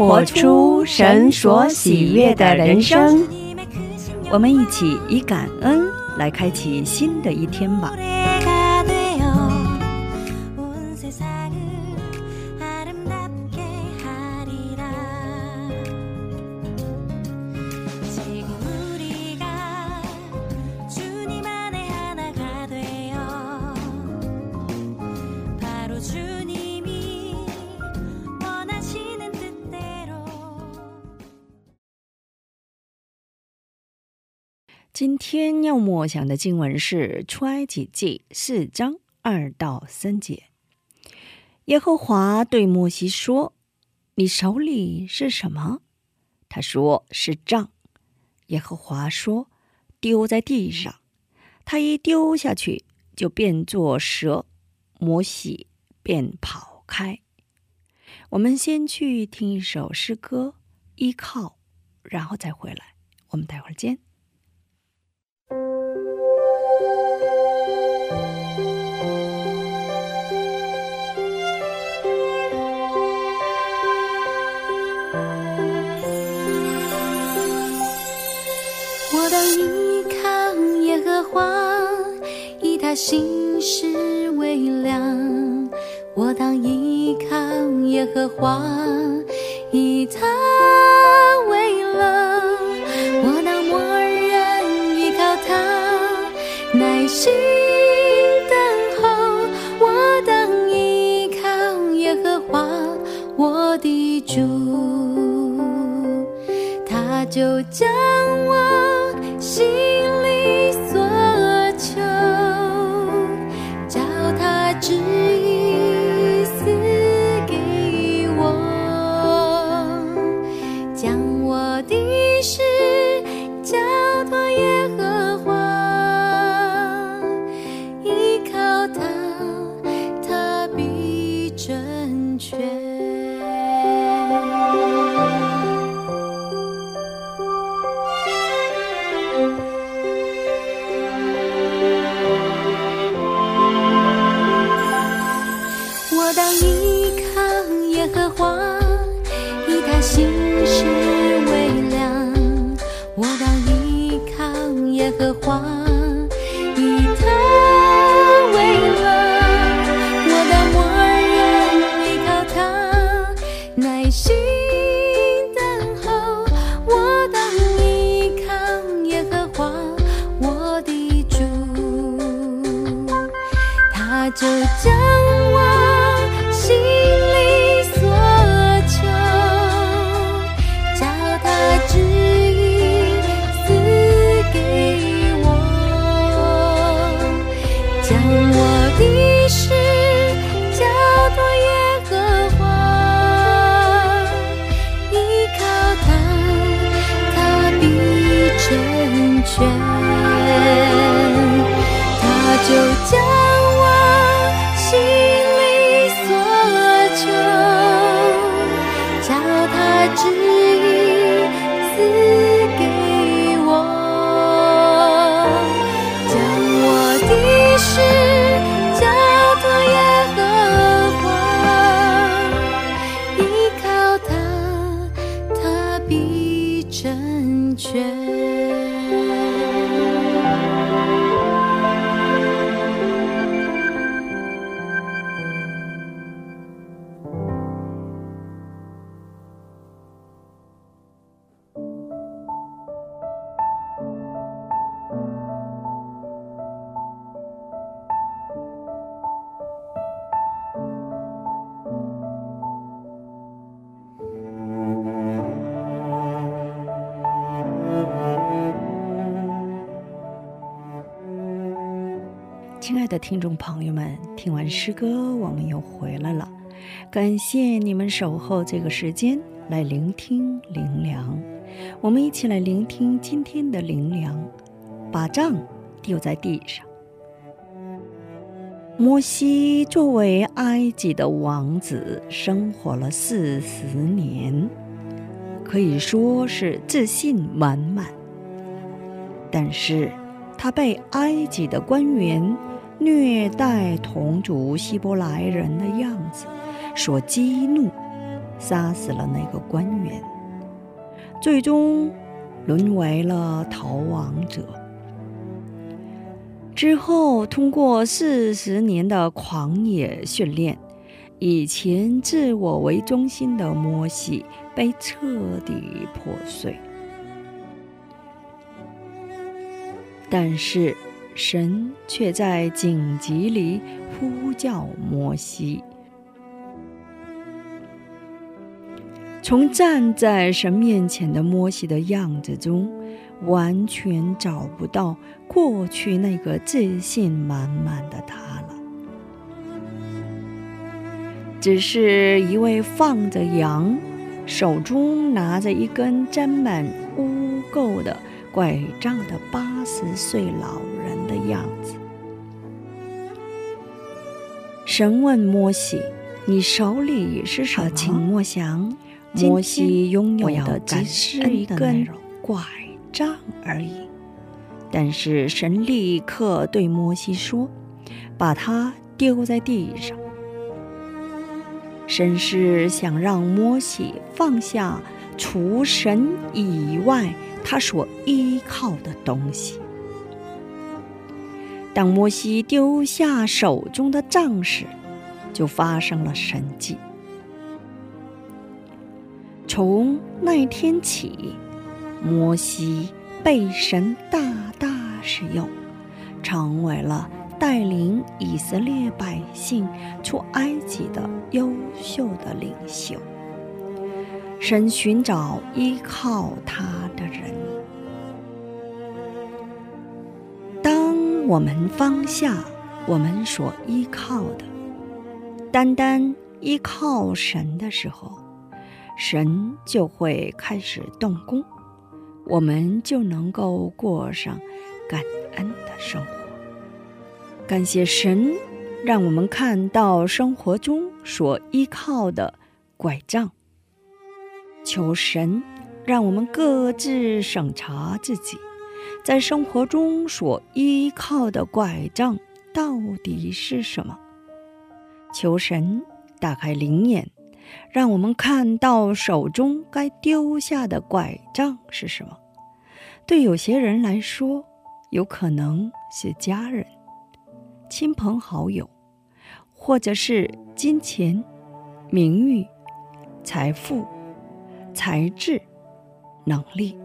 活出神所喜悦的人生。我们一起以感恩来开启新的一天吧。今天要默想的经文是《出埃及记》四章二到三节。耶和华对摩西说：“你手里是什么？”他说：“是杖。”耶和华说：“丢在地上。”他一丢下去，就变作蛇，摩西便跑开。我们先去听一首诗歌，依靠，然后再回来。我们待会儿见。靠耶和华，以他心事为粮。我当依靠耶和华，以他为乐。我当默然依靠他，耐心等候。我当依靠耶和华，我的主。他就将我的听众朋友们，听完诗歌，我们又回来了。感谢你们守候这个时间来聆听灵粮。我们一起来聆听今天的灵粮，把杖丢在地上。摩西作为埃及的王子，生活了四十年，可以说是自信满满。但是，他被埃及的官员虐待同族希伯来人的样子所激怒，杀死了那个官员。最终，沦为了逃亡者。之后，通过四十年的狂野训练，以前自我为中心的摩西被彻底破碎。但是，神却在紧急里呼叫摩西。从站在神面前的摩西的样子中，完全找不到过去那个自信满满的他了，只是一位放着羊、手中拿着一根沾满污垢的拐杖的八十岁老人的样子。神问摩西：“你手里是什么？”请莫想。摩西拥有的只是一根拐杖而已，但是神立刻对摩西说：“把它丢在地上。”神是想让摩西放下除神以外他所依靠的东西。当摩西丢下手中的杖时，就发生了神迹。从那天起，摩西被神大大使用，成为了带领以色列百姓出埃及的优秀的领袖。神寻找依靠他的人。我们放下我们所依靠的，单单依靠神的时候。神就会开始动工，我们就能够过上感恩的生活。感谢神，让我们看到生活中所依靠的拐杖。求神，让我们各自审查自己，在生活中所依靠的拐杖到底是什么。求神打开灵眼。让我们看到手中该丢下的拐杖是什么？对有些人来说，有可能是家人、亲朋好友，或者是金钱、名誉、财富、才智、能力。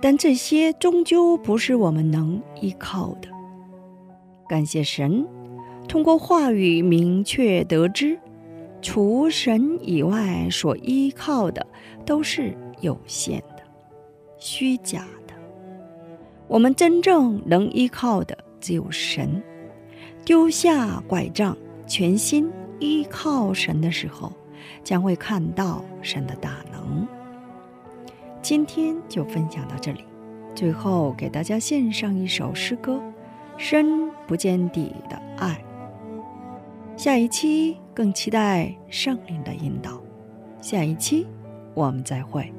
但这些终究不是我们能依靠的。感谢神，通过话语明确得知。除神以外，所依靠的都是有限的、虚假的。我们真正能依靠的只有神。丢下拐杖，全心依靠神的时候，将会看到神的大能。今天就分享到这里，最后给大家献上一首诗歌：深不见底的爱。下一期。更期待圣灵的引导。下一期我们再会。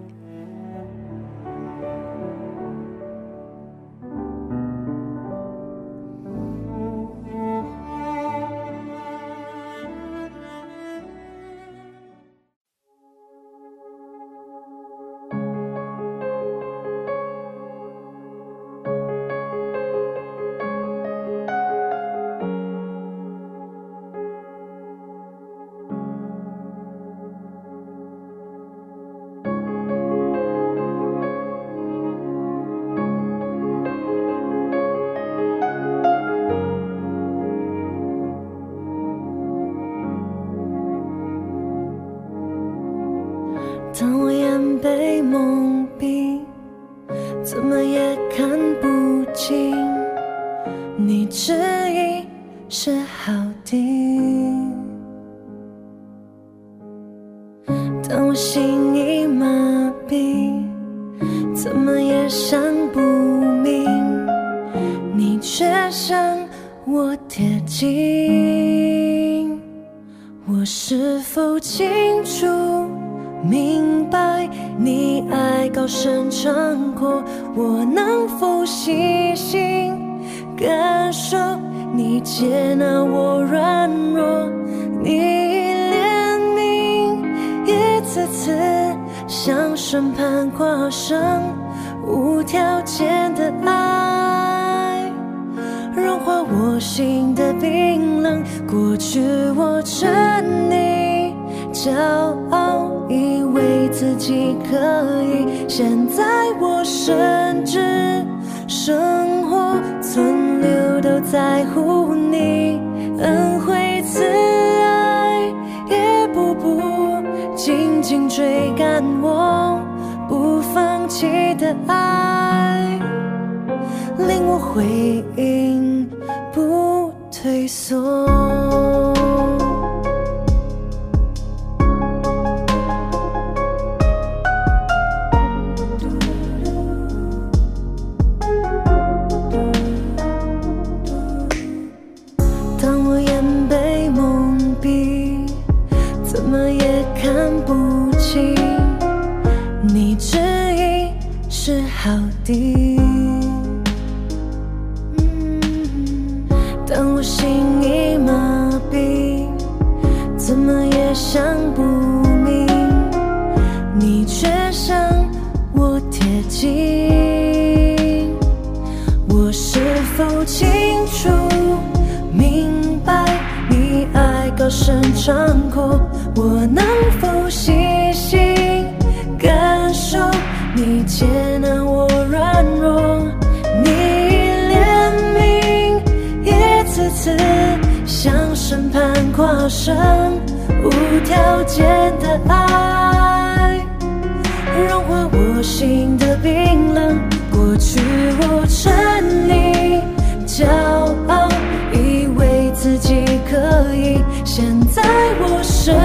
当我眼被蒙蔽怎么也看不清。你指引是好的当我心已麻痹怎么也想不明。你却向我贴近我是否清楚？明白你爱高声唱过，我能否细心感受你接纳我软弱？你怜悯一次次向审判跨上，无条件的爱融化我心的冰冷。过去我沉溺骄傲，自己可以，现在我甚至生活存留都在乎你恩惠慈爱，一步步紧紧追赶我不放弃的爱，令我回应不退缩。是好的。嗯当我心已麻痹，怎么也想不明，你却向我贴近。我是否清楚明白你爱高深长阔？我能否生，无条件的爱。融化我心的冰冷。过去我沉溺骄傲，以为自己可以，现在我身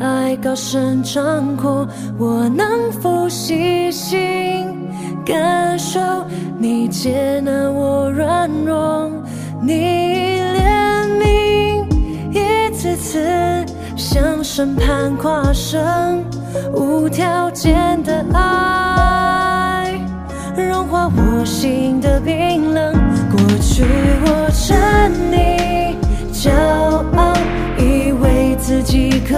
爱高深长阔？我能否细心感受你接纳我软弱？你怜悯一次次向审判跨生，无条件的爱融化我心的冰冷。过去我沉溺骄傲，以为自己可